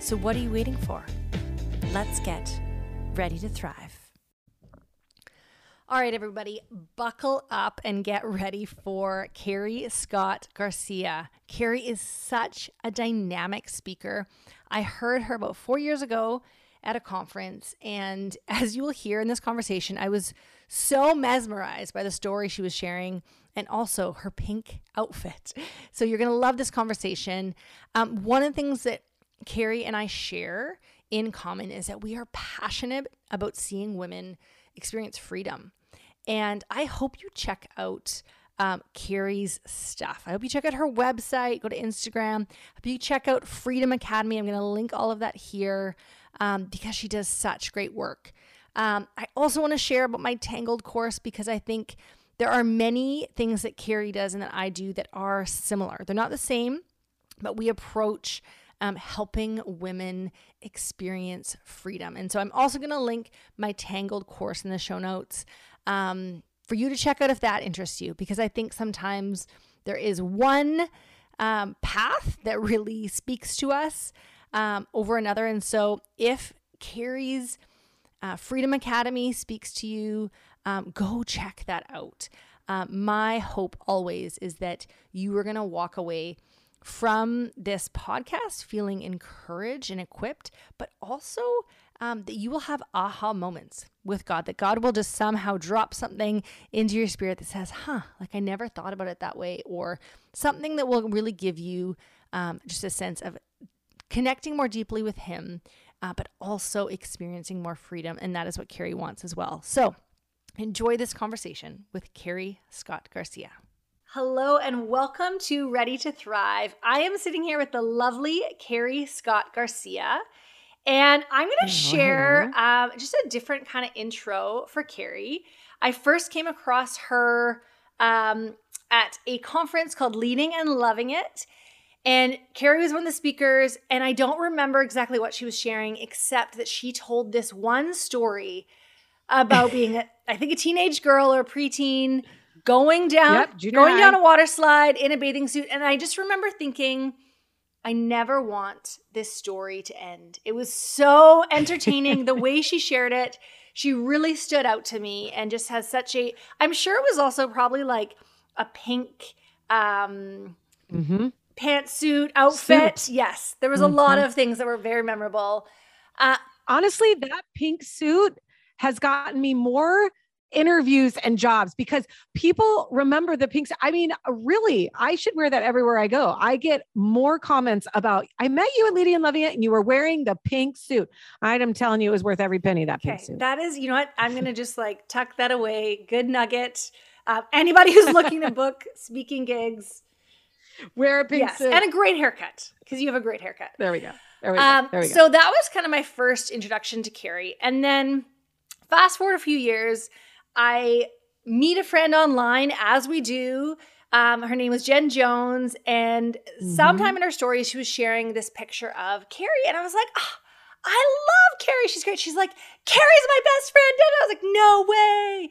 So, what are you waiting for? Let's get ready to thrive. All right, everybody, buckle up and get ready for Carrie Scott Garcia. Carrie is such a dynamic speaker. I heard her about four years ago at a conference, and as you will hear in this conversation, I was so mesmerized by the story she was sharing and also her pink outfit. So you're going to love this conversation. Um, one of the things that Carrie and I share in common is that we are passionate about seeing women experience freedom. And I hope you check out um, Carrie's stuff. I hope you check out her website, go to Instagram. I hope you check out Freedom Academy. I'm going to link all of that here um, because she does such great work. Um, I also want to share about my Tangled course because I think there are many things that Carrie does and that I do that are similar. They're not the same, but we approach um, helping women experience freedom. And so I'm also going to link my Tangled course in the show notes um, for you to check out if that interests you, because I think sometimes there is one um, path that really speaks to us um, over another. And so if Carrie's uh, Freedom Academy speaks to you, um, go check that out. Uh, my hope always is that you are going to walk away from this podcast feeling encouraged and equipped, but also um, that you will have aha moments with God, that God will just somehow drop something into your spirit that says, huh, like I never thought about it that way, or something that will really give you um, just a sense of connecting more deeply with Him, uh, but also experiencing more freedom. And that is what Carrie wants as well. So enjoy this conversation with Carrie Scott Garcia. Hello and welcome to Ready to Thrive. I am sitting here with the lovely Carrie Scott Garcia. And I'm going to share um, just a different kind of intro for Carrie. I first came across her um, at a conference called Leading and Loving It. And Carrie was one of the speakers, and I don't remember exactly what she was sharing, except that she told this one story about being, I think, a teenage girl or a preteen going down, yep, going high. down a water slide in a bathing suit. And I just remember thinking, I never want this story to end. It was so entertaining. the way she shared it, she really stood out to me and just has such a, I'm sure it was also probably like a pink um, mm-hmm. pantsuit outfit. Suit. Yes, there was a mm-hmm. lot of things that were very memorable. Uh, Honestly, that pink suit has gotten me more interviews and jobs because people remember the pink. I mean, really, I should wear that everywhere I go. I get more comments about I met you at Leading and Loving It and you were wearing the pink suit. I'm telling you, it was worth every penny that okay, pink suit. That is, you know what? I'm gonna just like tuck that away. Good nugget. Uh, anybody who's looking to book speaking gigs, wear a pink yes, suit and a great haircut because you have a great haircut. There we go. There we go. Um, there we go. So that was kind of my first introduction to Carrie, and then fast forward a few years. I meet a friend online as we do. Um, her name was Jen Jones, and mm-hmm. sometime in her story, she was sharing this picture of Carrie, and I was like, oh, I love Carrie. She's great. She's like, Carrie's my best friend. And I was like, no way.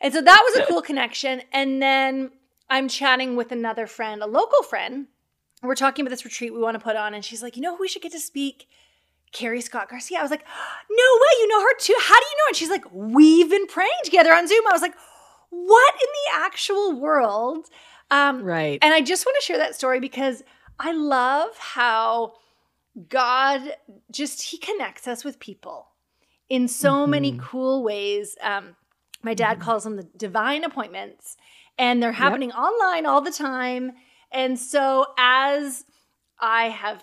And so that was a cool connection. And then I'm chatting with another friend, a local friend. We're talking about this retreat we want to put on, and she's like, you know who we should get to speak? Carrie Scott Garcia. I was like, no way, you know her too. How do you know? And she's like, we've been praying together on Zoom. I was like, what in the actual world? Um, right. And I just want to share that story because I love how God just, He connects us with people in so mm-hmm. many cool ways. Um, my dad mm-hmm. calls them the divine appointments, and they're happening yep. online all the time. And so as I have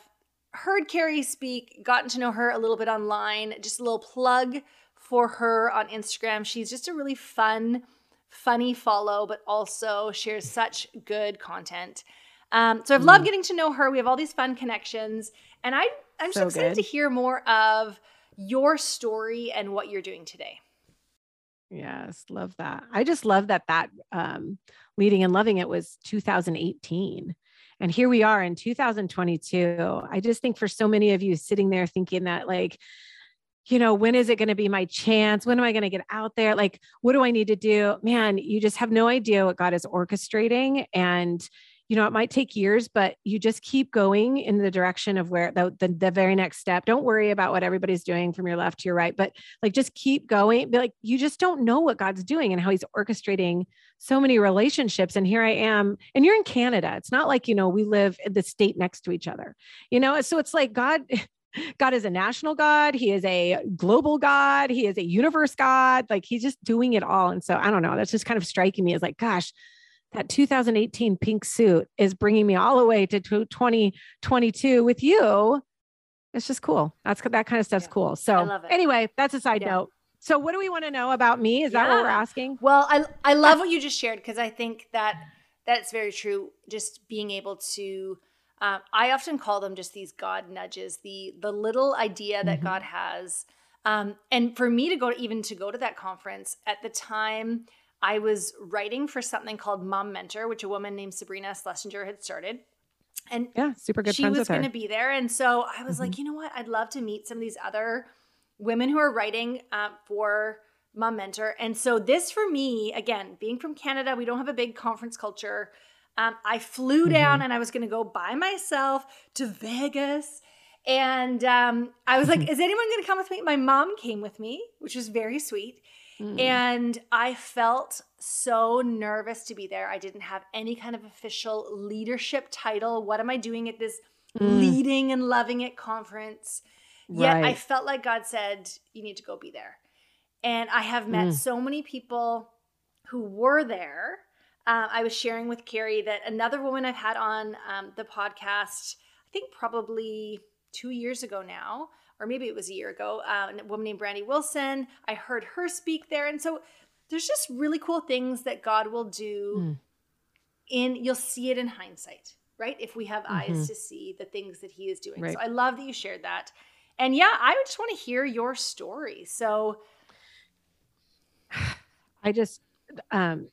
heard Carrie speak, gotten to know her a little bit online. Just a little plug for her on Instagram. She's just a really fun, funny follow, but also shares such good content. Um, so I've loved mm. getting to know her. We have all these fun connections, and I I'm so, so excited good. to hear more of your story and what you're doing today. Yes, love that. I just love that that um, leading and loving it was 2018. And here we are in 2022. I just think for so many of you sitting there thinking that, like, you know, when is it going to be my chance? When am I going to get out there? Like, what do I need to do? Man, you just have no idea what God is orchestrating. And you know, it might take years, but you just keep going in the direction of where the, the, the, very next step. Don't worry about what everybody's doing from your left to your right, but like just keep going. Be like, you just don't know what God's doing and how he's orchestrating so many relationships. And here I am, and you're in Canada. It's not like, you know, we live in the state next to each other, you know? So it's like God, God is a national God. He is a global God. He is a universe God. Like he's just doing it all. And so I don't know. That's just kind of striking me as like, gosh, that 2018 pink suit is bringing me all the way to 2022 with you. It's just cool. That's that kind of stuff's yeah. cool. So anyway, that's a side yeah. note. So what do we want to know about me? Is yeah. that what we're asking? Well, I I love what you just shared because I think that that's very true. Just being able to um, I often call them just these God nudges, the the little idea that mm-hmm. God has. Um, and for me to go to, even to go to that conference at the time, I was writing for something called Mom Mentor, which a woman named Sabrina Schlesinger had started. And yeah, super good. She was going to be there, and so I was mm-hmm. like, you know what? I'd love to meet some of these other women who are writing uh, for Mom Mentor. And so this for me, again, being from Canada, we don't have a big conference culture. Um, I flew mm-hmm. down, and I was going to go by myself to Vegas. And um, I was like, is anyone going to come with me? My mom came with me, which was very sweet. Mm. And I felt so nervous to be there. I didn't have any kind of official leadership title. What am I doing at this mm. leading and loving it conference? Yet right. I felt like God said, You need to go be there. And I have met mm. so many people who were there. Uh, I was sharing with Carrie that another woman I've had on um, the podcast, I think probably two years ago now, or maybe it was a year ago, uh, a woman named Brandi Wilson. I heard her speak there. And so there's just really cool things that God will do mm. in, you'll see it in hindsight, right? If we have mm-hmm. eyes to see the things that He is doing. Right. So I love that you shared that. And yeah, I just want to hear your story. So I just, um,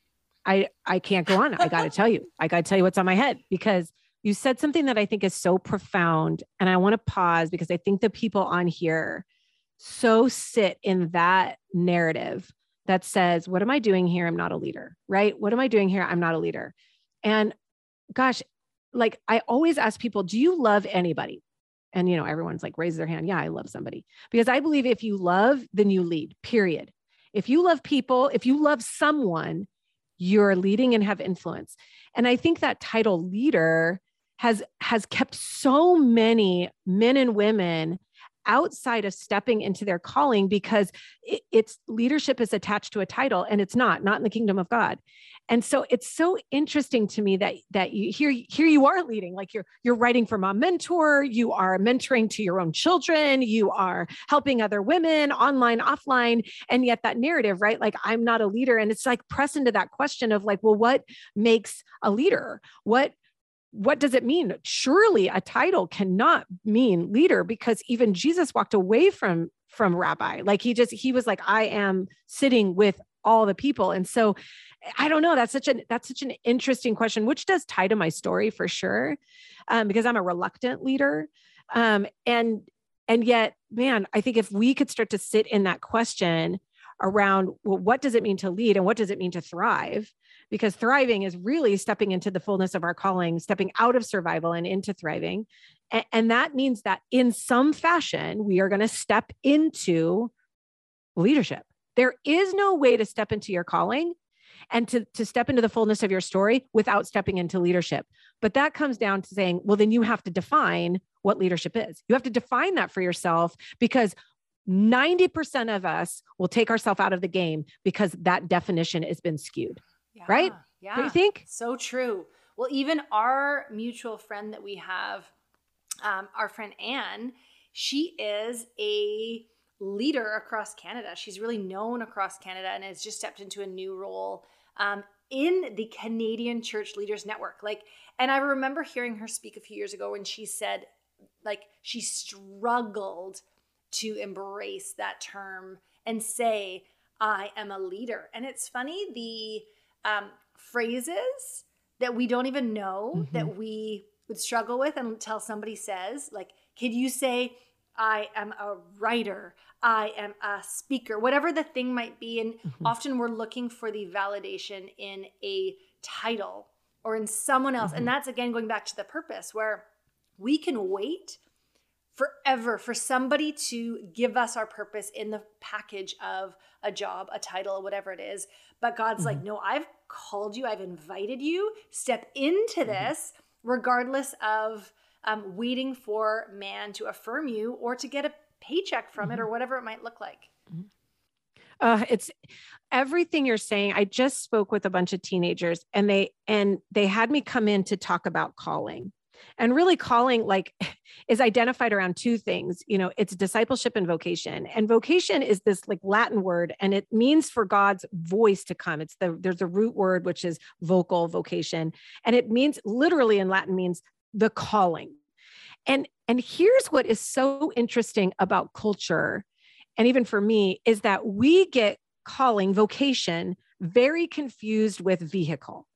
I I can't go on. I got to tell you. I got to tell you what's on my head because you said something that I think is so profound. And I want to pause because I think the people on here so sit in that narrative that says, What am I doing here? I'm not a leader, right? What am I doing here? I'm not a leader. And gosh, like I always ask people, Do you love anybody? And, you know, everyone's like, raise their hand. Yeah, I love somebody. Because I believe if you love, then you lead, period. If you love people, if you love someone, you're leading and have influence. And I think that title leader has has kept so many men and women outside of stepping into their calling because it, it's leadership is attached to a title and it's not not in the kingdom of god. And so it's so interesting to me that that you here here you are leading like you're you're writing for mom mentor you are mentoring to your own children you are helping other women online offline and yet that narrative right? Like i'm not a leader. And it's like press into that question of like well what makes a leader? What what does it mean? Surely a title cannot mean leader because even Jesus walked away from from rabbi. Like he just he was like I am sitting with all the people. And so I don't know, that's such an that's such an interesting question which does tie to my story for sure. Um, because I'm a reluctant leader. Um, and and yet man, I think if we could start to sit in that question around well what does it mean to lead and what does it mean to thrive? because thriving is really stepping into the fullness of our calling, stepping out of survival and into thriving. And, and that means that in some fashion, we are going to step into leadership. There is no way to step into your calling and to, to step into the fullness of your story without stepping into leadership. But that comes down to saying, well, then you have to define what leadership is. You have to define that for yourself because 90% of us will take ourselves out of the game because that definition has been skewed. Yeah, right? Yeah. Do you think? So true. Well, even our mutual friend that we have, um, our friend Anne, she is a leader across Canada. She's really known across Canada and has just stepped into a new role um, in the Canadian Church Leaders Network. Like, and I remember hearing her speak a few years ago when she said, like, she struggled to embrace that term and say, I am a leader. And it's funny, the um, phrases that we don't even know mm-hmm. that we would struggle with until somebody says, like, could you say, I am a writer, I am a speaker, whatever the thing might be. And mm-hmm. often we're looking for the validation in a title or in someone else. Mm-hmm. And that's again going back to the purpose where we can wait forever for somebody to give us our purpose in the package of a job, a title, whatever it is. But God's mm-hmm. like, no, I've called you, I've invited you, step into mm-hmm. this, regardless of um, waiting for man to affirm you or to get a paycheck from mm-hmm. it or whatever it might look like. Mm-hmm. Uh, it's everything you're saying. I just spoke with a bunch of teenagers and they and they had me come in to talk about calling. And really calling like is identified around two things. You know, it's discipleship and vocation. And vocation is this like Latin word and it means for God's voice to come. It's the there's a root word which is vocal vocation and it means literally in Latin means the calling. And and here's what is so interesting about culture and even for me is that we get calling vocation very confused with vehicle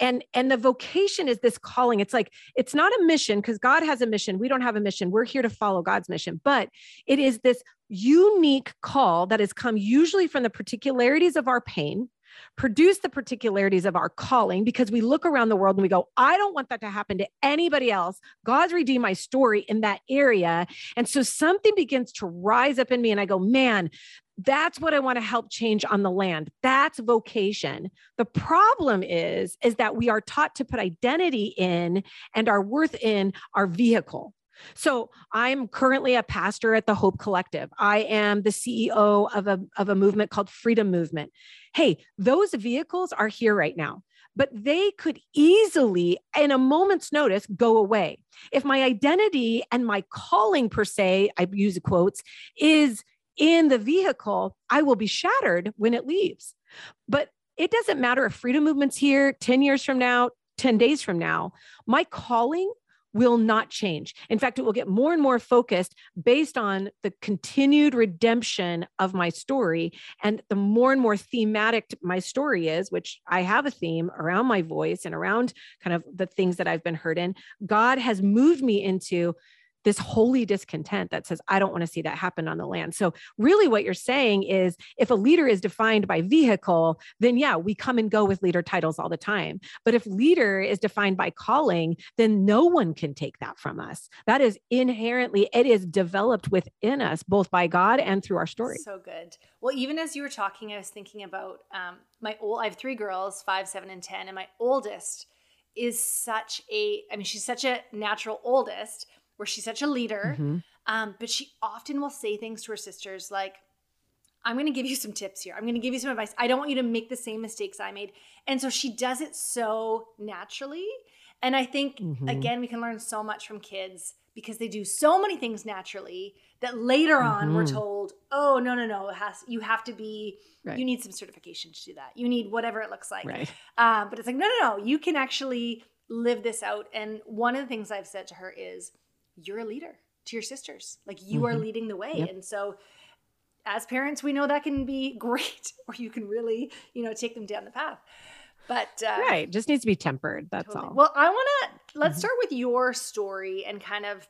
and and the vocation is this calling it's like it's not a mission because god has a mission we don't have a mission we're here to follow god's mission but it is this unique call that has come usually from the particularities of our pain produce the particularities of our calling because we look around the world and we go, I don't want that to happen to anybody else. God's redeemed my story in that area. And so something begins to rise up in me, and I go, man, that's what i want to help change on the land that's vocation the problem is is that we are taught to put identity in and our worth in our vehicle so I'm currently a pastor at the Hope Collective. I am the CEO of a, of a movement called Freedom Movement. Hey, those vehicles are here right now, but they could easily, in a moment's notice, go away. If my identity and my calling, per se, I use quotes, is in the vehicle, I will be shattered when it leaves. But it doesn't matter if Freedom Movement's here 10 years from now, 10 days from now. My calling will not change. In fact, it will get more and more focused based on the continued redemption of my story. And the more and more thematic my story is, which I have a theme around my voice and around kind of the things that I've been hurt in, God has moved me into this holy discontent that says, I don't want to see that happen on the land. So, really, what you're saying is if a leader is defined by vehicle, then yeah, we come and go with leader titles all the time. But if leader is defined by calling, then no one can take that from us. That is inherently, it is developed within us, both by God and through our story. So good. Well, even as you were talking, I was thinking about um, my old, I have three girls, five, seven, and 10, and my oldest is such a, I mean, she's such a natural oldest where she's such a leader. Mm-hmm. Um, but she often will say things to her sisters like, I'm going to give you some tips here. I'm going to give you some advice. I don't want you to make the same mistakes I made. And so she does it so naturally. And I think, mm-hmm. again, we can learn so much from kids because they do so many things naturally that later mm-hmm. on we're mm-hmm. told, oh, no, no, no, it has, you have to be, right. you need some certification to do that. You need whatever it looks like. Right. Um, but it's like, no, no, no, you can actually live this out. And one of the things I've said to her is, you're a leader to your sisters. Like you mm-hmm. are leading the way. Yep. And so as parents, we know that can be great, or you can really, you know, take them down the path. But uh, right, just needs to be tempered. That's totally. all. Well, I want to let's mm-hmm. start with your story and kind of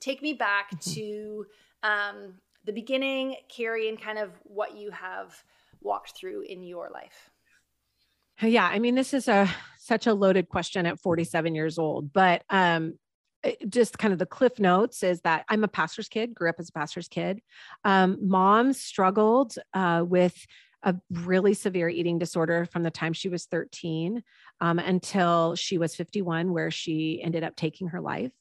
take me back mm-hmm. to um, the beginning, Carrie, and kind of what you have walked through in your life. Yeah, I mean, this is a such a loaded question at 47 years old, but um, just kind of the cliff notes is that I'm a pastor's kid, grew up as a pastor's kid. Um, mom struggled uh, with a really severe eating disorder from the time she was 13 um, until she was 51, where she ended up taking her life.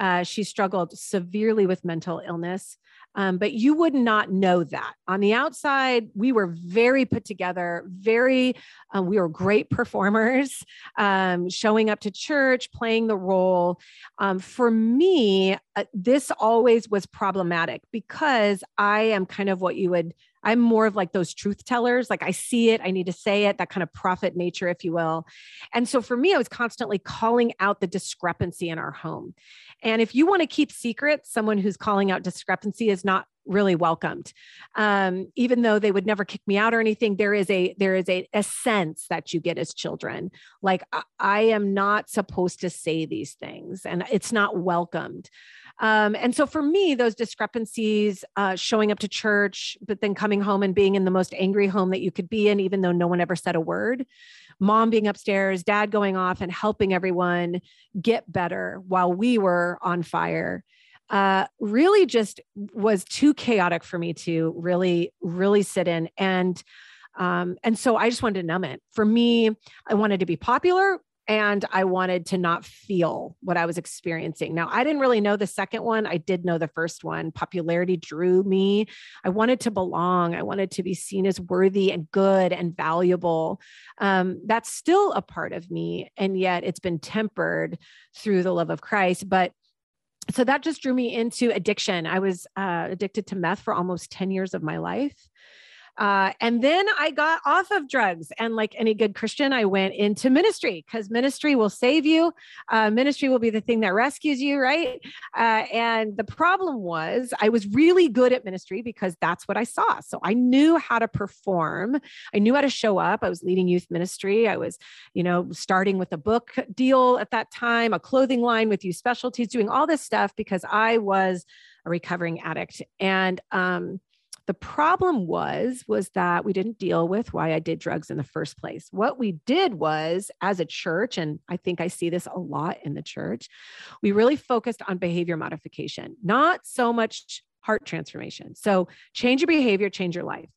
Uh, she struggled severely with mental illness. Um, but you would not know that. On the outside, we were very put together, very, um, we were great performers, um, showing up to church, playing the role. Um, for me, uh, this always was problematic because I am kind of what you would I'm more of like those truth tellers. Like I see it, I need to say it, that kind of prophet nature, if you will. And so for me, I was constantly calling out the discrepancy in our home. And if you want to keep secrets, someone who's calling out discrepancy is not really welcomed. Um, even though they would never kick me out or anything there is a there is a, a sense that you get as children. Like I, I am not supposed to say these things and it's not welcomed. Um, and so for me those discrepancies uh, showing up to church but then coming home and being in the most angry home that you could be in even though no one ever said a word mom being upstairs dad going off and helping everyone get better while we were on fire uh, really just was too chaotic for me to really, really sit in. And um, and so I just wanted to numb it. For me, I wanted to be popular and I wanted to not feel what I was experiencing. Now, I didn't really know the second one. I did know the first one. Popularity drew me. I wanted to belong. I wanted to be seen as worthy and good and valuable. Um, that's still a part of me. And yet it's been tempered through the love of Christ. But so that just drew me into addiction. I was uh, addicted to meth for almost 10 years of my life. Uh, and then I got off of drugs. And like any good Christian, I went into ministry because ministry will save you. Uh, ministry will be the thing that rescues you, right? Uh, and the problem was, I was really good at ministry because that's what I saw. So I knew how to perform, I knew how to show up. I was leading youth ministry. I was, you know, starting with a book deal at that time, a clothing line with youth specialties, doing all this stuff because I was a recovering addict. And, um, the problem was was that we didn't deal with why I did drugs in the first place. What we did was as a church and I think I see this a lot in the church, we really focused on behavior modification, not so much heart transformation. So change your behavior, change your life.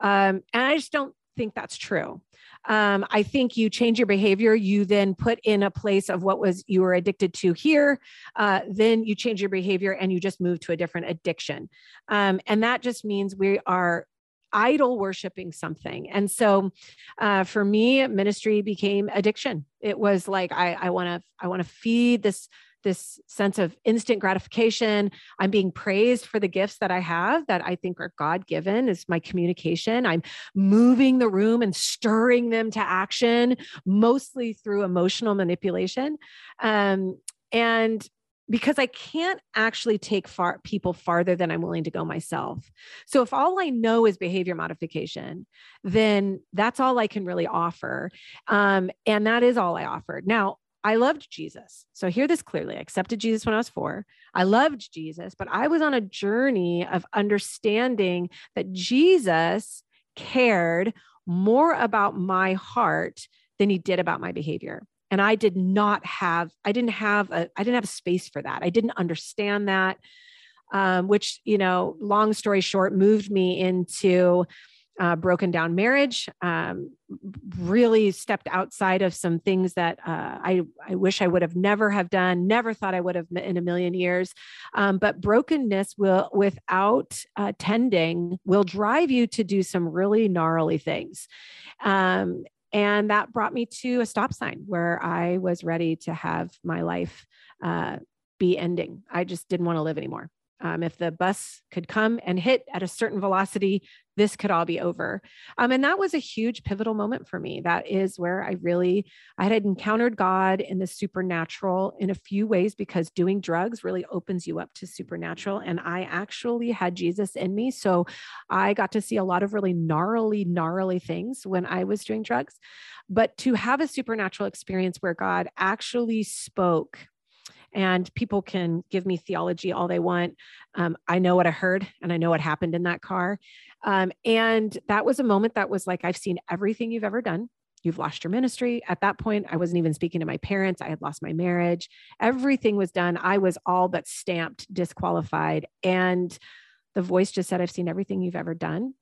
Um, and I just don't think that's true um, I think you change your behavior. You then put in a place of what was you were addicted to here. Uh, then you change your behavior and you just move to a different addiction. Um, and that just means we are idol worshiping something. And so uh, for me, ministry became addiction. It was like I want to I want to feed this this sense of instant gratification. I'm being praised for the gifts that I have that I think are God given is my communication. I'm moving the room and stirring them to action, mostly through emotional manipulation. Um, and because I can't actually take far people farther than I'm willing to go myself. So if all I know is behavior modification, then that's all I can really offer. Um, and that is all I offered. Now, I loved Jesus. So hear this clearly. I accepted Jesus when I was four. I loved Jesus, but I was on a journey of understanding that Jesus cared more about my heart than he did about my behavior. And I did not have, I didn't have a, I didn't have space for that. I didn't understand that. Um, which, you know, long story short, moved me into uh, broken down marriage, um, really stepped outside of some things that uh, I, I wish I would have never have done, never thought I would have in a million years. Um, but brokenness will, without uh, tending, will drive you to do some really gnarly things. Um, and that brought me to a stop sign where I was ready to have my life uh, be ending. I just didn't want to live anymore. Um, if the bus could come and hit at a certain velocity, this could all be over. Um, and that was a huge pivotal moment for me. That is where I really I had encountered God in the supernatural in a few ways because doing drugs really opens you up to supernatural. And I actually had Jesus in me, so I got to see a lot of really gnarly, gnarly things when I was doing drugs. But to have a supernatural experience where God actually spoke and people can give me theology all they want. Um, I know what I heard and I know what happened in that car. Um, and that was a moment that was like, I've seen everything you've ever done. You've lost your ministry. At that point, I wasn't even speaking to my parents. I had lost my marriage. Everything was done. I was all but stamped disqualified. And the voice just said, I've seen everything you've ever done.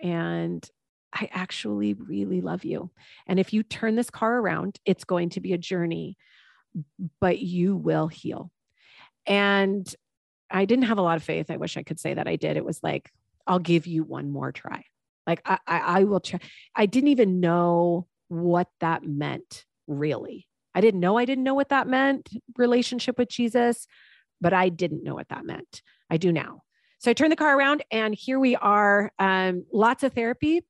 And I actually really love you. And if you turn this car around, it's going to be a journey but you will heal. And I didn't have a lot of faith. I wish I could say that I did. It was like, I'll give you one more try. Like I, I, I will try. I didn't even know what that meant really. I didn't know I didn't know what that meant, relationship with Jesus, but I didn't know what that meant. I do now. So I turned the car around and here we are. Um, lots of therapy,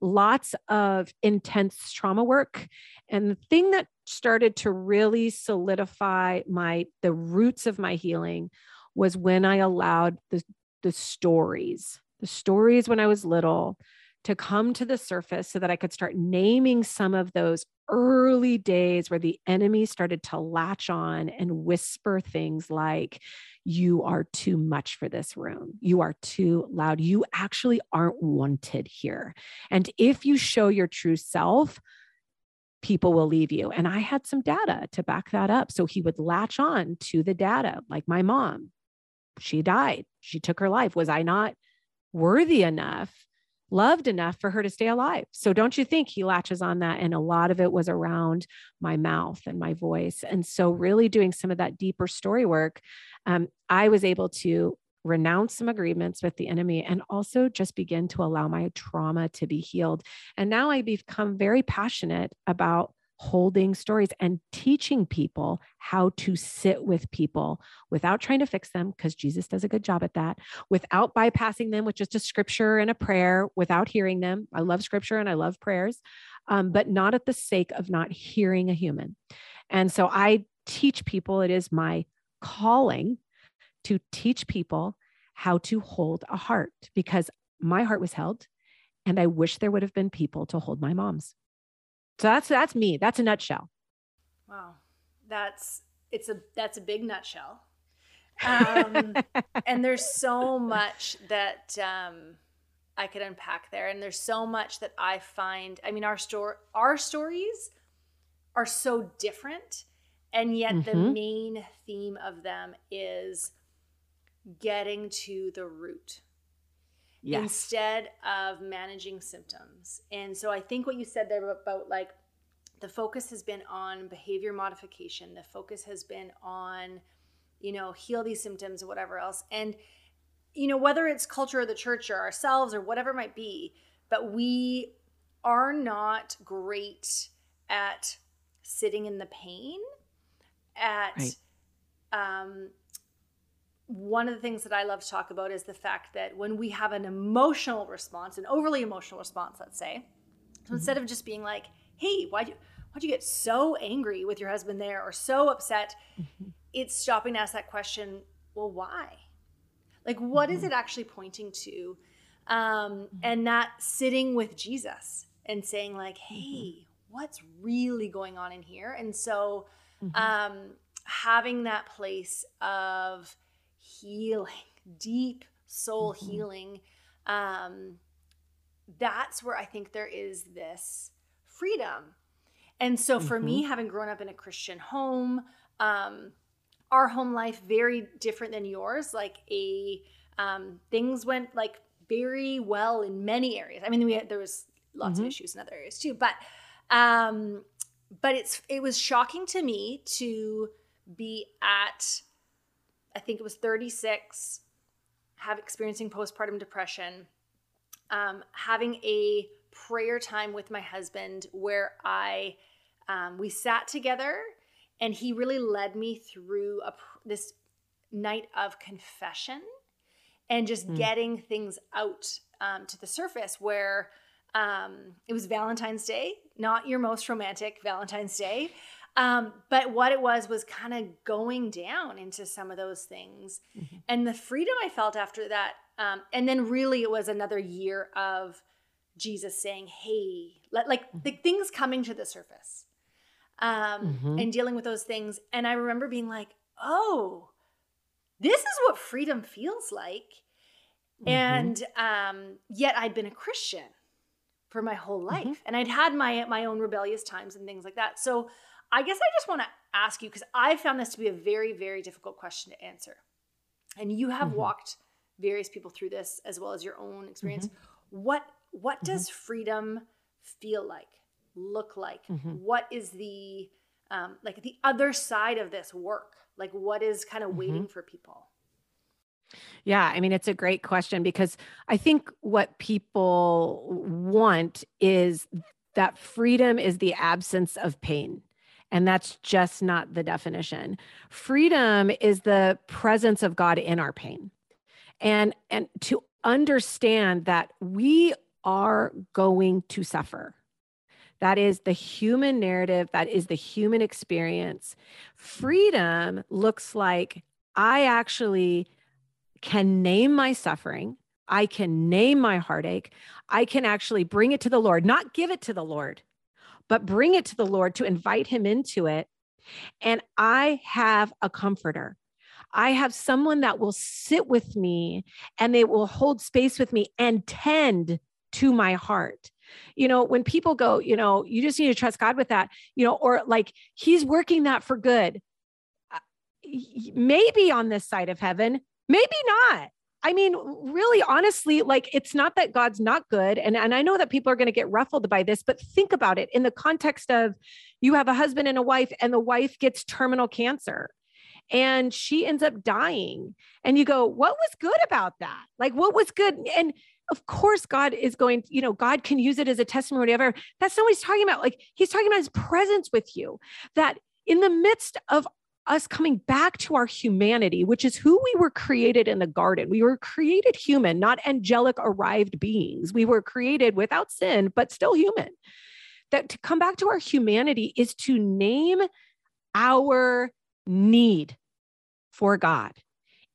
lots of intense trauma work. And the thing that started to really solidify my the roots of my healing was when I allowed the the stories, the stories when I was little to come to the surface so that I could start naming some of those early days where the enemy started to latch on and whisper things like, You are too much for this room. You are too loud. You actually aren't wanted here. And if you show your true self, people will leave you. And I had some data to back that up. So he would latch on to the data, like my mom. She died. She took her life. Was I not worthy enough loved enough for her to stay alive. So don't you think he latches on that? And a lot of it was around my mouth and my voice. And so, really doing some of that deeper story work, um, I was able to renounce some agreements with the enemy and also just begin to allow my trauma to be healed. And now I become very passionate about holding stories and teaching people how to sit with people without trying to fix them, because Jesus does a good job at that, without bypassing them with just a scripture and a prayer, without hearing them. I love scripture and I love prayers, um, but not at the sake of not hearing a human. And so I teach people, it is my calling to teach people how to hold a heart because my heart was held. And I wish there would have been people to hold my mom's. So that's that's me. That's a nutshell. Wow, that's it's a that's a big nutshell. Um, and there's so much that um, I could unpack there, and there's so much that I find. I mean, our story, our stories are so different, and yet mm-hmm. the main theme of them is getting to the root yes. instead of managing symptoms. And so I think what you said there about like the focus has been on behavior modification, the focus has been on, you know, heal these symptoms or whatever else. And, you know, whether it's culture or the church or ourselves or whatever it might be, but we are not great at sitting in the pain, at right. um, one of the things that I love to talk about is the fact that when we have an emotional response, an overly emotional response, let's say, so mm-hmm. instead of just being like, "Hey, why'd you why'd you get so angry with your husband there or so upset?" Mm-hmm. It's stopping to ask that question. Well, why? Like, what mm-hmm. is it actually pointing to? Um, mm-hmm. and not sitting with Jesus and saying like, "Hey, mm-hmm. what's really going on in here?" And so, mm-hmm. um, having that place of healing, deep soul mm-hmm. healing, um, that's where I think there is this freedom. And so for mm-hmm. me, having grown up in a Christian home, um, our home life very different than yours. Like a um, things went like very well in many areas. I mean, we had, there was lots mm-hmm. of issues in other areas too, but um, but it's it was shocking to me to be at I think it was 36, have experiencing postpartum depression, um, having a prayer time with my husband where I um, we sat together and he really led me through a, this night of confession and just mm. getting things out um, to the surface where um, it was Valentine's Day, not your most romantic Valentine's Day, um, but what it was was kind of going down into some of those things. Mm-hmm. And the freedom I felt after that. Um, and then really it was another year of Jesus saying, hey, let, like mm-hmm. the things coming to the surface um, mm-hmm. and dealing with those things. And I remember being like, oh, this is what freedom feels like. Mm-hmm. And um, yet I'd been a Christian for my whole mm-hmm. life and I'd had my my own rebellious times and things like that. So I guess I just want to ask you because I found this to be a very, very difficult question to answer. And you have mm-hmm. walked various people through this as well as your own experience. Mm-hmm. What what mm-hmm. does freedom feel like? Look like? Mm-hmm. What is the um, like the other side of this work? Like what is kind of waiting mm-hmm. for people? Yeah, I mean, it's a great question because I think what people want is that freedom is the absence of pain. And that's just not the definition. Freedom is the presence of God in our pain. and and to understand that we are going to suffer that is the human narrative that is the human experience freedom looks like i actually can name my suffering I can name my heartache. I can actually bring it to the Lord, not give it to the Lord, but bring it to the Lord to invite him into it. And I have a comforter. I have someone that will sit with me and they will hold space with me and tend to my heart. You know, when people go, you know, you just need to trust God with that, you know, or like he's working that for good. Uh, maybe on this side of heaven, maybe not. I mean, really, honestly, like it's not that God's not good. And, and I know that people are going to get ruffled by this, but think about it in the context of you have a husband and a wife, and the wife gets terminal cancer and she ends up dying. And you go, what was good about that? Like, what was good? And of course, God is going, you know, God can use it as a testimony, whatever. That's not what he's talking about. Like, he's talking about his presence with you, that in the midst of us coming back to our humanity, which is who we were created in the garden. We were created human, not angelic arrived beings. We were created without sin, but still human. That to come back to our humanity is to name our need for God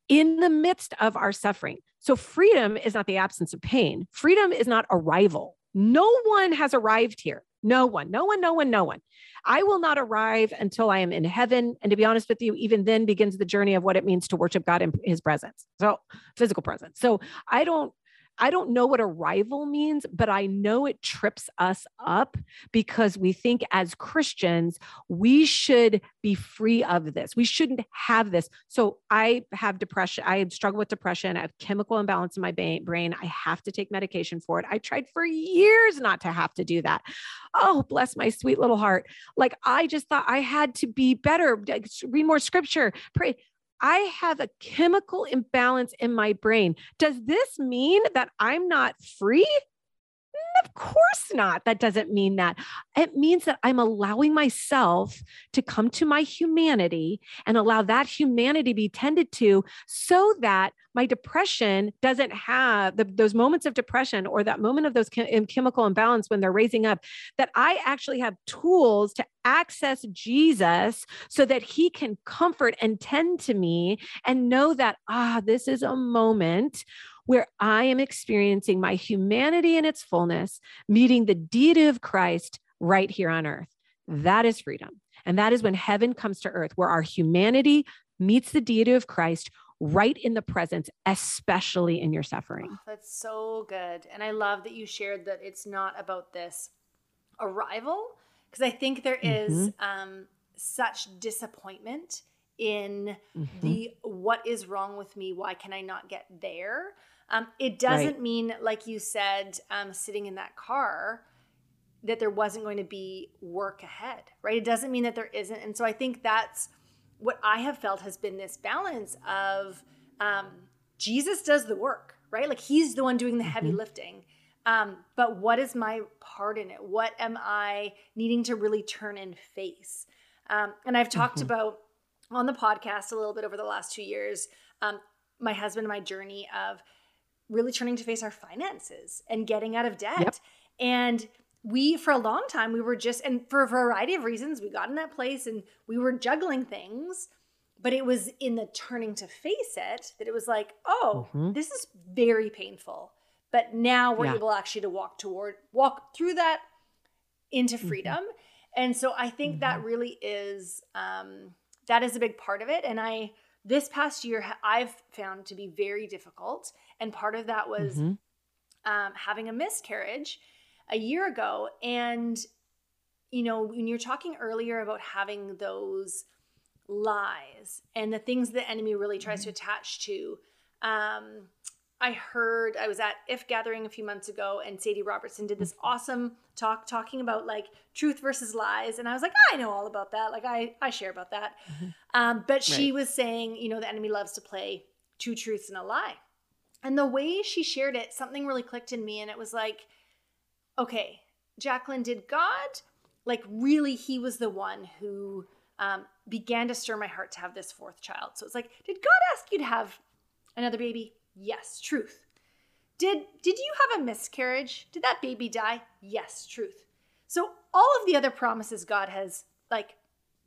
in the midst of our suffering. So, freedom is not the absence of pain, freedom is not arrival. No one has arrived here. No one, no one, no one, no one. I will not arrive until I am in heaven. And to be honest with you, even then begins the journey of what it means to worship God in his presence. So, physical presence. So, I don't I don't know what arrival means, but I know it trips us up because we think as Christians, we should be free of this. We shouldn't have this. So I have depression. I struggle with depression. I have chemical imbalance in my brain. I have to take medication for it. I tried for years not to have to do that. Oh, bless my sweet little heart. Like I just thought I had to be better, read more scripture, pray. I have a chemical imbalance in my brain. Does this mean that I'm not free? Of course not. That doesn't mean that. It means that I'm allowing myself to come to my humanity and allow that humanity be tended to so that my depression doesn't have the, those moments of depression or that moment of those chemical imbalance when they're raising up, that I actually have tools to access Jesus so that he can comfort and tend to me and know that, ah, this is a moment where I am experiencing my humanity in its fullness, meeting the deity of Christ right here on earth. That is freedom. And that is when heaven comes to earth, where our humanity meets the deity of Christ right in the presence, especially in your suffering. Oh, that's so good. And I love that you shared that it's not about this arrival, because I think there is, mm-hmm. um, such disappointment in mm-hmm. the what is wrong with me? Why can I not get there? Um, it doesn't right. mean, like you said, um, sitting in that car, that there wasn't going to be work ahead, right? It doesn't mean that there isn't. And so I think that's what I have felt has been this balance of um, Jesus does the work, right? Like he's the one doing the heavy mm-hmm. lifting. Um, but what is my part in it? What am I needing to really turn and face? Um, and I've talked mm-hmm. about on the podcast a little bit over the last two years, um, my husband and my journey of really turning to face our finances and getting out of debt. Yep. And we, for a long time, we were just, and for a variety of reasons, we got in that place and we were juggling things. But it was in the turning to face it that it was like, oh, mm-hmm. this is very painful. But now we're yeah. able actually to walk toward, walk through that into mm-hmm. freedom. Mm-hmm. And so I think mm-hmm. that really is, um, that is a big part of it. And I, this past year, I've found to be very difficult. And part of that was mm-hmm. um, having a miscarriage a year ago. And, you know, when you're talking earlier about having those lies and the things the enemy really tries mm-hmm. to attach to, um, I heard I was at If Gathering a few months ago, and Sadie Robertson did this awesome talk talking about like truth versus lies, and I was like, I know all about that. Like I I share about that. Mm-hmm. Um, but she right. was saying, you know, the enemy loves to play two truths and a lie, and the way she shared it, something really clicked in me, and it was like, okay, Jacqueline, did God like really? He was the one who um, began to stir my heart to have this fourth child. So it's like, did God ask you to have another baby? Yes, truth. Did did you have a miscarriage? Did that baby die? Yes, truth. So all of the other promises God has like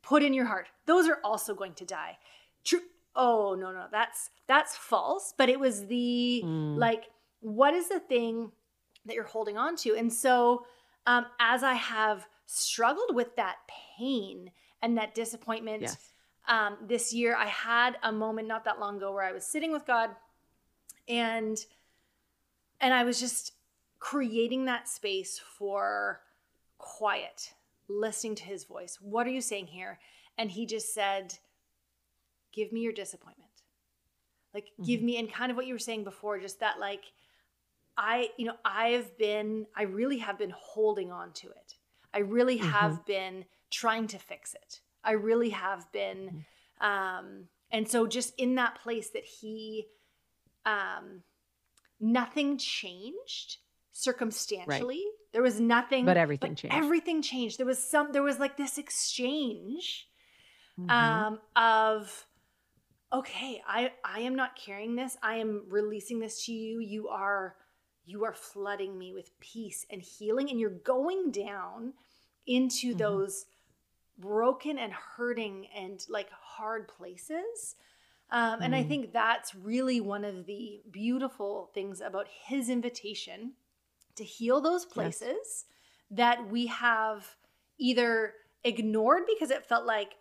put in your heart, those are also going to die. True. Oh, no, no, that's that's false, but it was the mm. like what is the thing that you're holding on to? And so um as I have struggled with that pain and that disappointment yes. um this year, I had a moment not that long ago where I was sitting with God and and I was just creating that space for quiet, listening to his voice. What are you saying here? And he just said, Give me your disappointment. Like, mm-hmm. give me, and kind of what you were saying before, just that, like, I, you know, I've been, I really have been holding on to it. I really mm-hmm. have been trying to fix it. I really have been, mm-hmm. um, and so just in that place that he, um, nothing changed circumstantially. Right. There was nothing, but everything but changed. Everything changed. There was some. There was like this exchange mm-hmm. um, of, okay, I I am not carrying this. I am releasing this to you. You are you are flooding me with peace and healing, and you're going down into mm-hmm. those broken and hurting and like hard places um, and mm. I think that's really one of the beautiful things about his invitation to heal those places yes. that we have either ignored because it felt like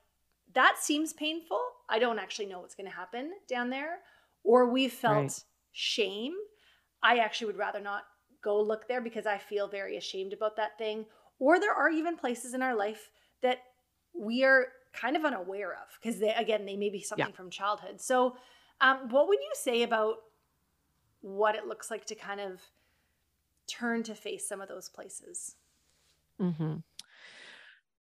that seems painful. I don't actually know what's going to happen down there. Or we felt right. shame. I actually would rather not go look there because I feel very ashamed about that thing. Or there are even places in our life that we are kind of unaware of because they again they may be something yeah. from childhood so um, what would you say about what it looks like to kind of turn to face some of those places mm-hmm.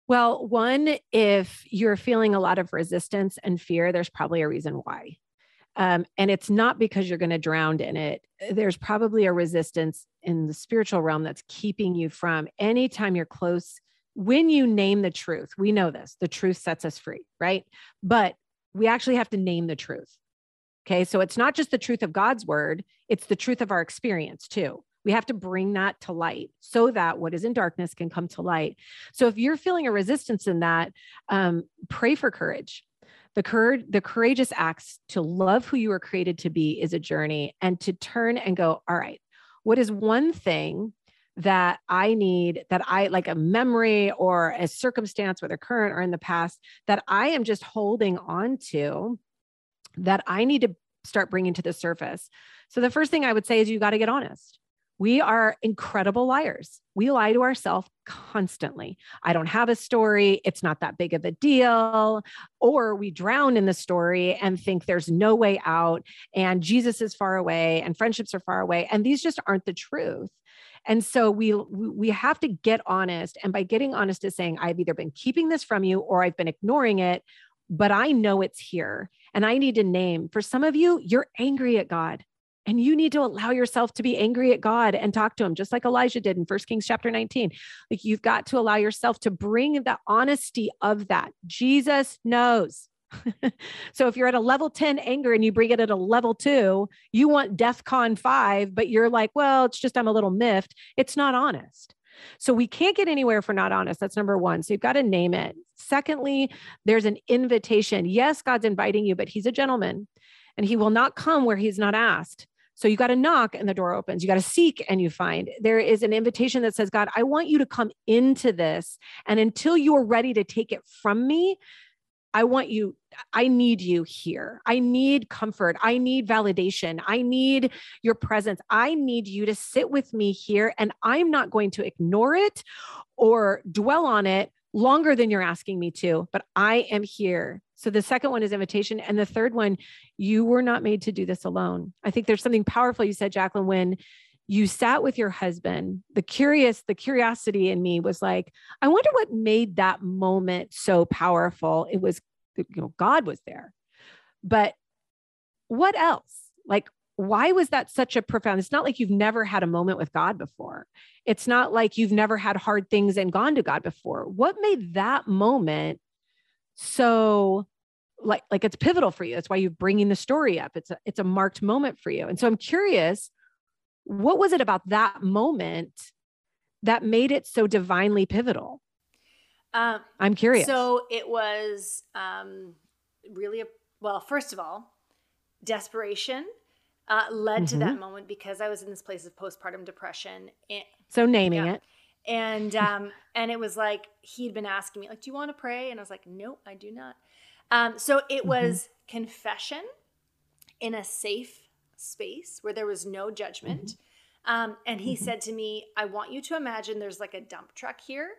well one if you're feeling a lot of resistance and fear there's probably a reason why um, and it's not because you're going to drown in it there's probably a resistance in the spiritual realm that's keeping you from anytime you're close when you name the truth, we know this, the truth sets us free, right? But we actually have to name the truth. Okay. So it's not just the truth of God's word, it's the truth of our experience too. We have to bring that to light so that what is in darkness can come to light. So if you're feeling a resistance in that, um, pray for courage. The, courage, the courageous acts to love who you were created to be is a journey and to turn and go, all right, what is one thing that I need, that I like a memory or a circumstance, whether current or in the past, that I am just holding on to that I need to start bringing to the surface. So the first thing I would say is you got to get honest. We are incredible liars. We lie to ourselves constantly. I don't have a story. It's not that big of a deal. Or we drown in the story and think there's no way out and Jesus is far away and friendships are far away. And these just aren't the truth. And so we we have to get honest. And by getting honest is saying, I've either been keeping this from you or I've been ignoring it, but I know it's here. And I need to name. For some of you, you're angry at God. And you need to allow yourself to be angry at God and talk to him, just like Elijah did in First Kings chapter 19. Like you've got to allow yourself to bring the honesty of that. Jesus knows. so if you're at a level 10 anger and you bring it at a level two, you want DEF CON five, but you're like, well, it's just I'm a little miffed. It's not honest. So we can't get anywhere we're not honest. That's number one. So you've got to name it. Secondly, there's an invitation. Yes, God's inviting you, but he's a gentleman and he will not come where he's not asked. So you got to knock and the door opens. You got to seek and you find. There is an invitation that says, God, I want you to come into this. And until you are ready to take it from me, I want you, I need you here. I need comfort. I need validation. I need your presence. I need you to sit with me here. And I'm not going to ignore it or dwell on it longer than you're asking me to, but I am here. So the second one is invitation. And the third one, you were not made to do this alone. I think there's something powerful you said, Jacqueline, when you sat with your husband the curious the curiosity in me was like i wonder what made that moment so powerful. It was you know god was there. But what else? Like why was that such a profound it's not like you've never had a moment with god before. It's not like you've never had hard things and gone to god before. What made that moment so like like it's pivotal for you. That's why you're bringing the story up. It's a it's a marked moment for you. And so i'm curious what was it about that moment that made it so divinely pivotal um, i'm curious so it was um really a well first of all desperation uh, led mm-hmm. to that mm-hmm. moment because I was in this place of postpartum depression. And, so naming yeah. it. And um, and it was like he'd been asking me, like, do you want to pray? And I was like, no, I do not. Um, so it mm-hmm. was confession in a safe space where there was no judgment. Mm-hmm. Um, and he mm-hmm. said to me, I want you to imagine there's like a dump truck here.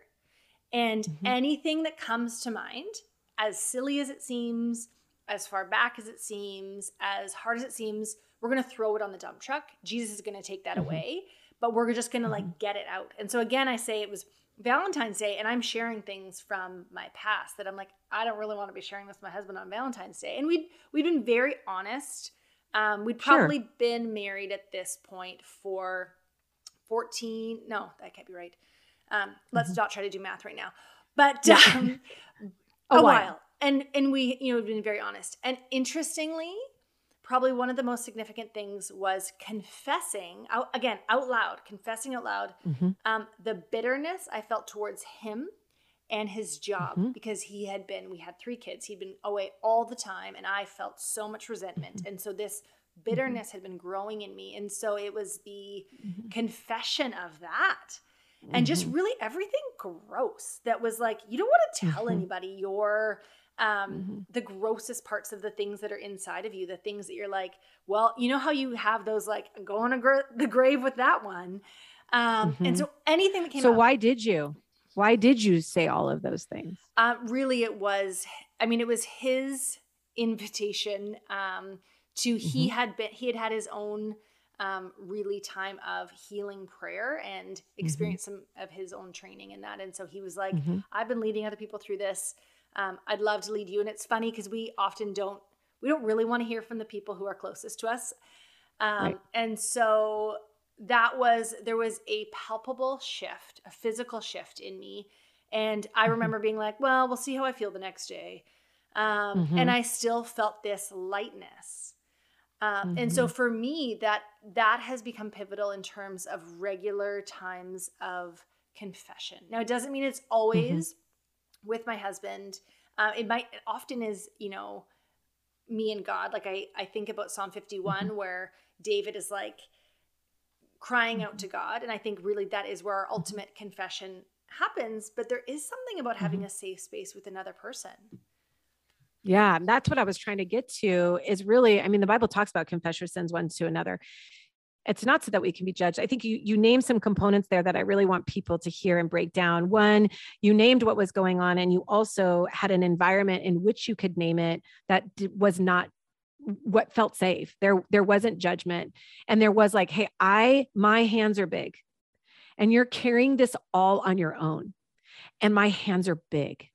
And mm-hmm. anything that comes to mind, as silly as it seems, as far back as it seems, as hard as it seems, we're going to throw it on the dump truck. Jesus is going to take that mm-hmm. away, but we're just going to like mm-hmm. get it out. And so again, I say it was Valentine's Day and I'm sharing things from my past that I'm like, I don't really want to be sharing this with my husband on Valentine's Day. And we'd, we'd been very honest. Um, we'd probably sure. been married at this point for 14. No, that can't be right. Um, let's mm-hmm. not try to do math right now, but um, a, a while. while. And, and we, you know, we've been very honest. And interestingly, probably one of the most significant things was confessing out, again out loud confessing out loud mm-hmm. um, the bitterness i felt towards him and his job mm-hmm. because he had been we had three kids he'd been away all the time and i felt so much resentment mm-hmm. and so this bitterness mm-hmm. had been growing in me and so it was the mm-hmm. confession of that and just mm-hmm. really everything gross that was like you don't want to tell anybody your um, mm-hmm. the grossest parts of the things that are inside of you, the things that you're like, well, you know how you have those like go on gr- the grave with that one. Um, mm-hmm. And so anything that came So up, why did you? Why did you say all of those things? Uh, really, it was, I mean, it was his invitation um, to, mm-hmm. he had been, he had had his own um, really time of healing prayer and mm-hmm. experienced some of his own training in that. And so he was like, mm-hmm. I've been leading other people through this um, I'd love to lead you. And it's funny because we often don't, we don't really want to hear from the people who are closest to us. Um, right. And so that was, there was a palpable shift, a physical shift in me. And I mm-hmm. remember being like, well, we'll see how I feel the next day. Um, mm-hmm. And I still felt this lightness. Um, mm-hmm. And so mm-hmm. for me, that that has become pivotal in terms of regular times of confession. Now, it doesn't mean it's mm-hmm. always with my husband. Uh, it might it often is, you know, me and God. Like I, I think about Psalm 51 mm-hmm. where David is like crying out to mm-hmm. God. And I think really that is where our mm-hmm. ultimate confession happens. But there is something about having mm-hmm. a safe space with another person. Yeah, that's what I was trying to get to is really, I mean, the Bible talks about confess your sins one to another it's not so that we can be judged. I think you you named some components there that I really want people to hear and break down. One, you named what was going on, and you also had an environment in which you could name it that was not what felt safe. There there wasn't judgment, and there was like, hey, I my hands are big, and you're carrying this all on your own, and my hands are big.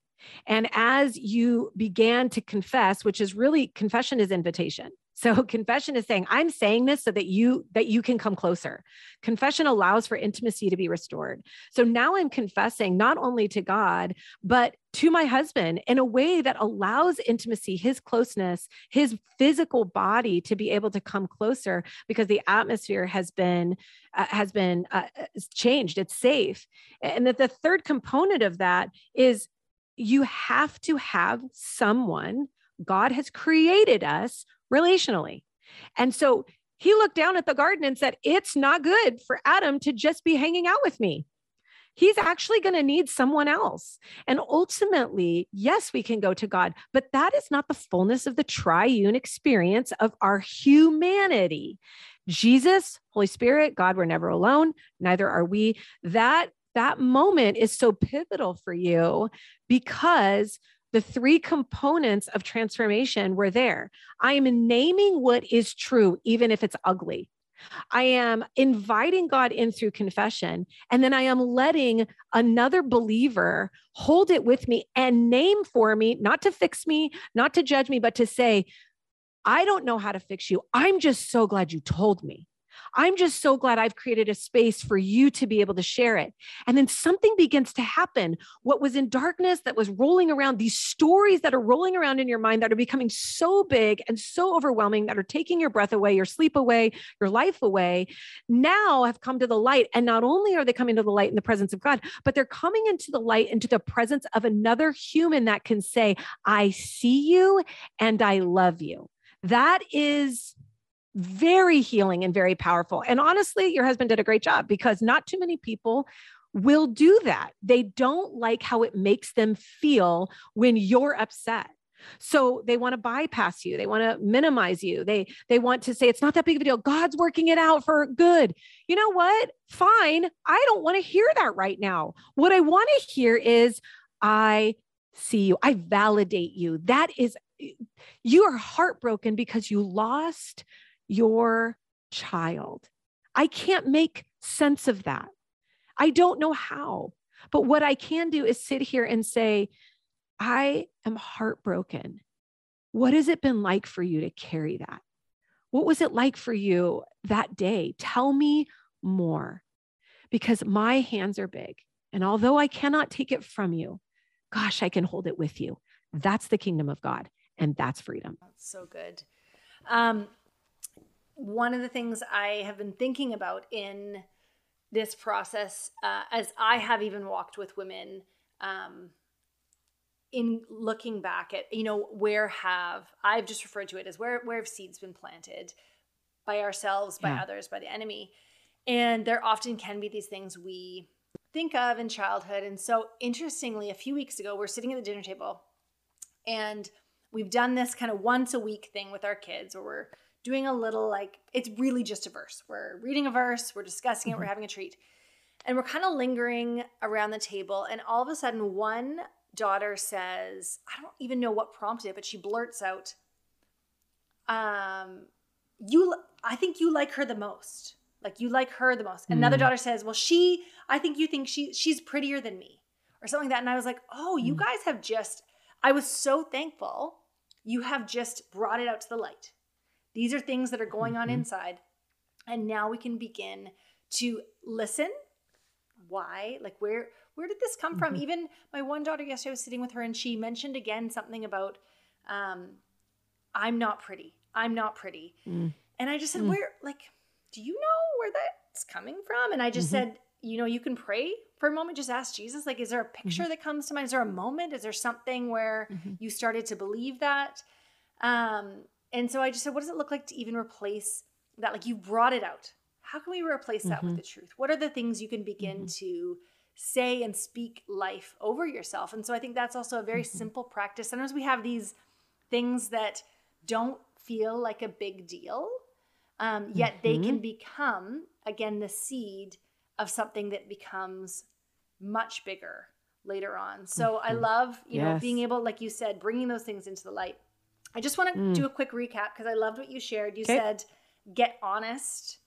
And as you began to confess, which is really confession is invitation so confession is saying, I'm saying this so that you that you can come closer. Confession allows for intimacy to be restored. So now I'm confessing not only to God, but to my husband in a way that allows intimacy, his closeness, his physical body to be able to come closer because the atmosphere has been uh, has been uh, changed. It's safe. And that the third component of that is you have to have someone God has created us relationally. And so he looked down at the garden and said, It's not good for Adam to just be hanging out with me. He's actually going to need someone else. And ultimately, yes, we can go to God, but that is not the fullness of the triune experience of our humanity. Jesus, Holy Spirit, God, we're never alone, neither are we. That that moment is so pivotal for you because the three components of transformation were there. I am naming what is true, even if it's ugly. I am inviting God in through confession, and then I am letting another believer hold it with me and name for me, not to fix me, not to judge me, but to say, I don't know how to fix you. I'm just so glad you told me. I'm just so glad I've created a space for you to be able to share it. And then something begins to happen. What was in darkness that was rolling around, these stories that are rolling around in your mind that are becoming so big and so overwhelming that are taking your breath away, your sleep away, your life away, now have come to the light. And not only are they coming to the light in the presence of God, but they're coming into the light, into the presence of another human that can say, I see you and I love you. That is very healing and very powerful. And honestly, your husband did a great job because not too many people will do that. They don't like how it makes them feel when you're upset. So they want to bypass you. They want to minimize you. They they want to say it's not that big of a deal. God's working it out for good. You know what? Fine. I don't want to hear that right now. What I want to hear is I see you. I validate you. That is you are heartbroken because you lost your child. I can't make sense of that. I don't know how. But what I can do is sit here and say, I am heartbroken. What has it been like for you to carry that? What was it like for you that day? Tell me more because my hands are big. And although I cannot take it from you, gosh, I can hold it with you. That's the kingdom of God, and that's freedom. That's so good. Um, one of the things I have been thinking about in this process, uh, as I have even walked with women, um, in looking back at you know where have I've just referred to it as where where have seeds been planted by ourselves, by yeah. others, by the enemy, and there often can be these things we think of in childhood. And so, interestingly, a few weeks ago, we're sitting at the dinner table, and we've done this kind of once a week thing with our kids, where we're doing a little like it's really just a verse. We're reading a verse, we're discussing it, mm-hmm. we're having a treat. And we're kind of lingering around the table and all of a sudden one daughter says, I don't even know what prompted it, but she blurts out um you I think you like her the most. Like you like her the most. Mm. Another daughter says, "Well, she I think you think she she's prettier than me." Or something like that. And I was like, "Oh, you mm. guys have just I was so thankful you have just brought it out to the light. These are things that are going on mm-hmm. inside. And now we can begin to listen. Why? Like where where did this come mm-hmm. from? Even my one daughter yesterday I was sitting with her and she mentioned again something about um I'm not pretty. I'm not pretty. Mm. And I just said, mm. Where like, do you know where that's coming from? And I just mm-hmm. said, you know, you can pray for a moment, just ask Jesus, like, is there a picture mm-hmm. that comes to mind? Is there a moment? Is there something where mm-hmm. you started to believe that? Um, and so I just said, what does it look like to even replace that? Like you brought it out. How can we replace that mm-hmm. with the truth? What are the things you can begin mm-hmm. to say and speak life over yourself? And so I think that's also a very mm-hmm. simple practice. Sometimes we have these things that don't feel like a big deal, um, yet they can mm-hmm. become, again, the seed of something that becomes much bigger later on. So I mm-hmm. love, you yes. know, being able, like you said, bringing those things into the light. I just want to mm. do a quick recap because I loved what you shared. You okay. said, get honest,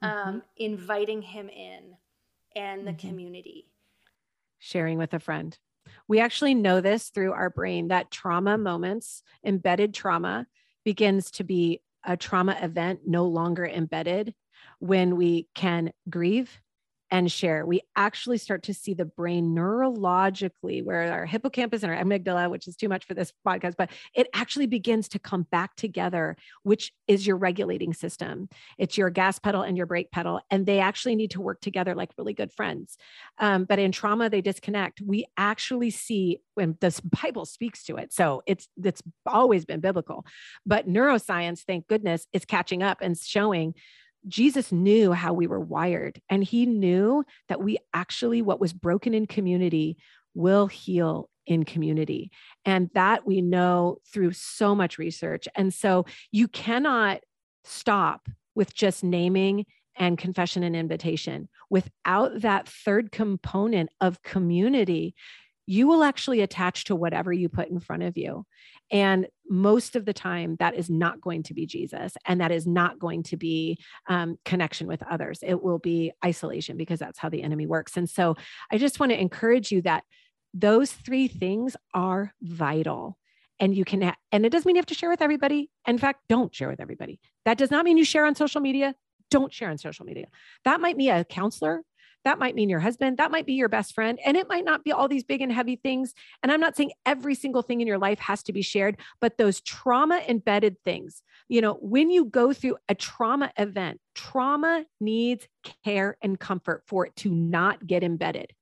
um, mm-hmm. inviting him in and the mm-hmm. community. Sharing with a friend. We actually know this through our brain that trauma moments, embedded trauma, begins to be a trauma event no longer embedded when we can grieve and share, we actually start to see the brain neurologically, where our hippocampus and our amygdala, which is too much for this podcast, but it actually begins to come back together, which is your regulating system. It's your gas pedal and your brake pedal, and they actually need to work together like really good friends. Um, but in trauma, they disconnect. We actually see when the Bible speaks to it. So it's it's always been biblical, but neuroscience, thank goodness, is catching up and showing Jesus knew how we were wired, and he knew that we actually, what was broken in community, will heal in community. And that we know through so much research. And so you cannot stop with just naming and confession and invitation. Without that third component of community, you will actually attach to whatever you put in front of you. And most of the time, that is not going to be Jesus. And that is not going to be um, connection with others. It will be isolation because that's how the enemy works. And so I just want to encourage you that those three things are vital. And you can, ha- and it doesn't mean you have to share with everybody. In fact, don't share with everybody. That does not mean you share on social media. don't share on social media. That might be a counselor. That might mean your husband. That might be your best friend. And it might not be all these big and heavy things. And I'm not saying every single thing in your life has to be shared, but those trauma embedded things, you know, when you go through a trauma event, trauma needs care and comfort for it to not get embedded.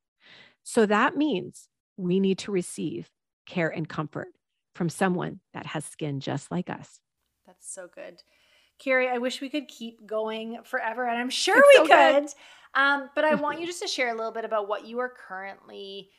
So that means we need to receive care and comfort from someone that has skin just like us. That's so good. Carrie, I wish we could keep going forever, and I'm sure it's we so could. Um, but I want you just to share a little bit about what you are currently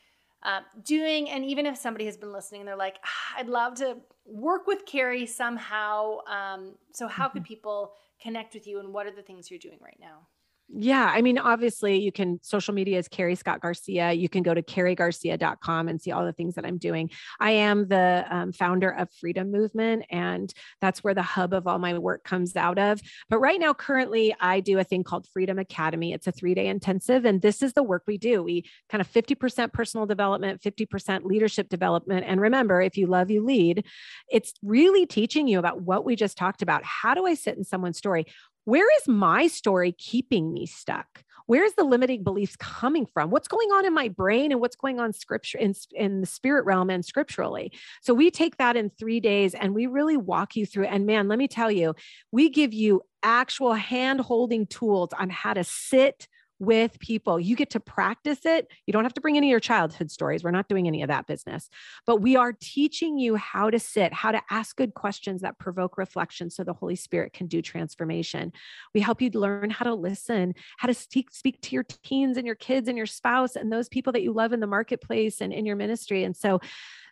uh, doing. And even if somebody has been listening and they're like, ah, I'd love to work with Carrie somehow. Um, so, how could mm-hmm. people connect with you, and what are the things you're doing right now? Yeah. I mean, obviously, you can social media is Carrie Scott Garcia. You can go to carriegarcia.com and see all the things that I'm doing. I am the um, founder of Freedom Movement, and that's where the hub of all my work comes out of. But right now, currently, I do a thing called Freedom Academy. It's a three day intensive, and this is the work we do. We kind of 50% personal development, 50% leadership development. And remember, if you love, you lead, it's really teaching you about what we just talked about. How do I sit in someone's story? Where is my story keeping me stuck? Where's the limiting beliefs coming from? What's going on in my brain and what's going on scripture in, in the spirit realm and scripturally? So we take that in three days and we really walk you through. And man, let me tell you, we give you actual hand holding tools on how to sit with people. You get to practice it. You don't have to bring any of your childhood stories. We're not doing any of that business, but we are teaching you how to sit, how to ask good questions that provoke reflection so the Holy Spirit can do transformation. We help you learn how to listen, how to speak, speak to your teens and your kids and your spouse and those people that you love in the marketplace and in your ministry. And so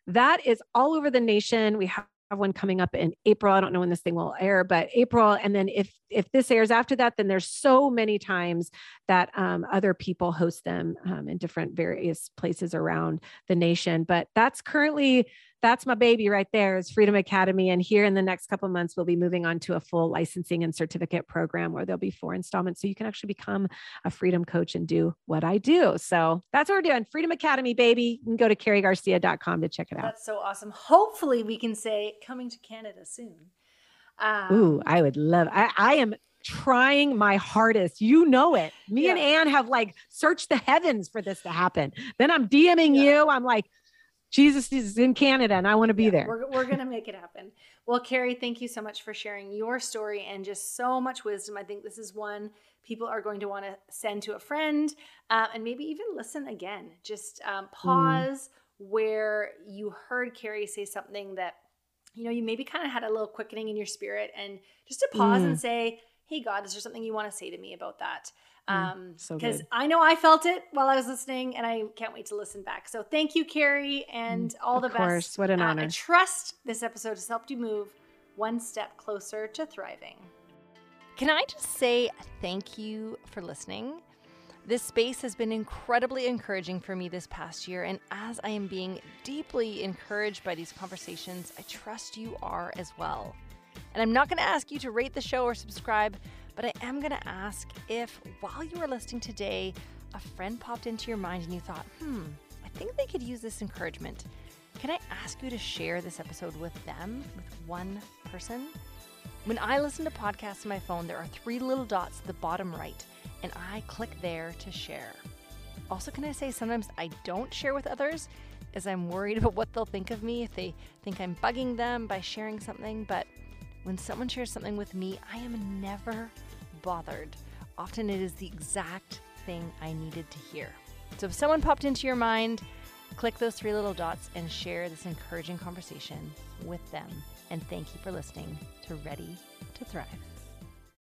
that is all over the nation. We have have one coming up in April. I don't know when this thing will air, but April. And then if if this airs after that, then there's so many times that um, other people host them um, in different various places around the nation. But that's currently that's my baby right there is Freedom Academy. And here in the next couple months, we'll be moving on to a full licensing and certificate program where there'll be four installments. So you can actually become a freedom coach and do what I do. So that's what we're doing. Freedom Academy, baby. You can go to carriegarcia.com to check it out. That's so awesome. Hopefully we can say coming to Canada soon. Um, Ooh, I would love, I, I am trying my hardest. You know it. Me yeah. and Anne have like searched the heavens for this to happen. Then I'm DMing yeah. you. I'm like, Jesus is in Canada and I want to be yeah, there. We're, we're going to make it happen. Well, Carrie, thank you so much for sharing your story and just so much wisdom. I think this is one people are going to want to send to a friend uh, and maybe even listen again. Just um, mm. pause mm. where you heard Carrie say something that, you know, you maybe kind of had a little quickening in your spirit and just to pause mm. and say, hey, God, is there something you want to say to me about that? Mm, um so because I know I felt it while I was listening and I can't wait to listen back. So thank you, Carrie, and mm, all the course. best. What an uh, honor. I trust this episode has helped you move one step closer to thriving. Can I just say thank you for listening? This space has been incredibly encouraging for me this past year, and as I am being deeply encouraged by these conversations, I trust you are as well. And I'm not going to ask you to rate the show or subscribe but I am going to ask if while you were listening today, a friend popped into your mind and you thought, hmm, I think they could use this encouragement. Can I ask you to share this episode with them, with one person? When I listen to podcasts on my phone, there are three little dots at the bottom right, and I click there to share. Also, can I say sometimes I don't share with others as I'm worried about what they'll think of me if they think I'm bugging them by sharing something. But when someone shares something with me, I am never bothered. Often it is the exact thing I needed to hear. So if someone popped into your mind, click those three little dots and share this encouraging conversation with them. And thank you for listening to Ready to Thrive.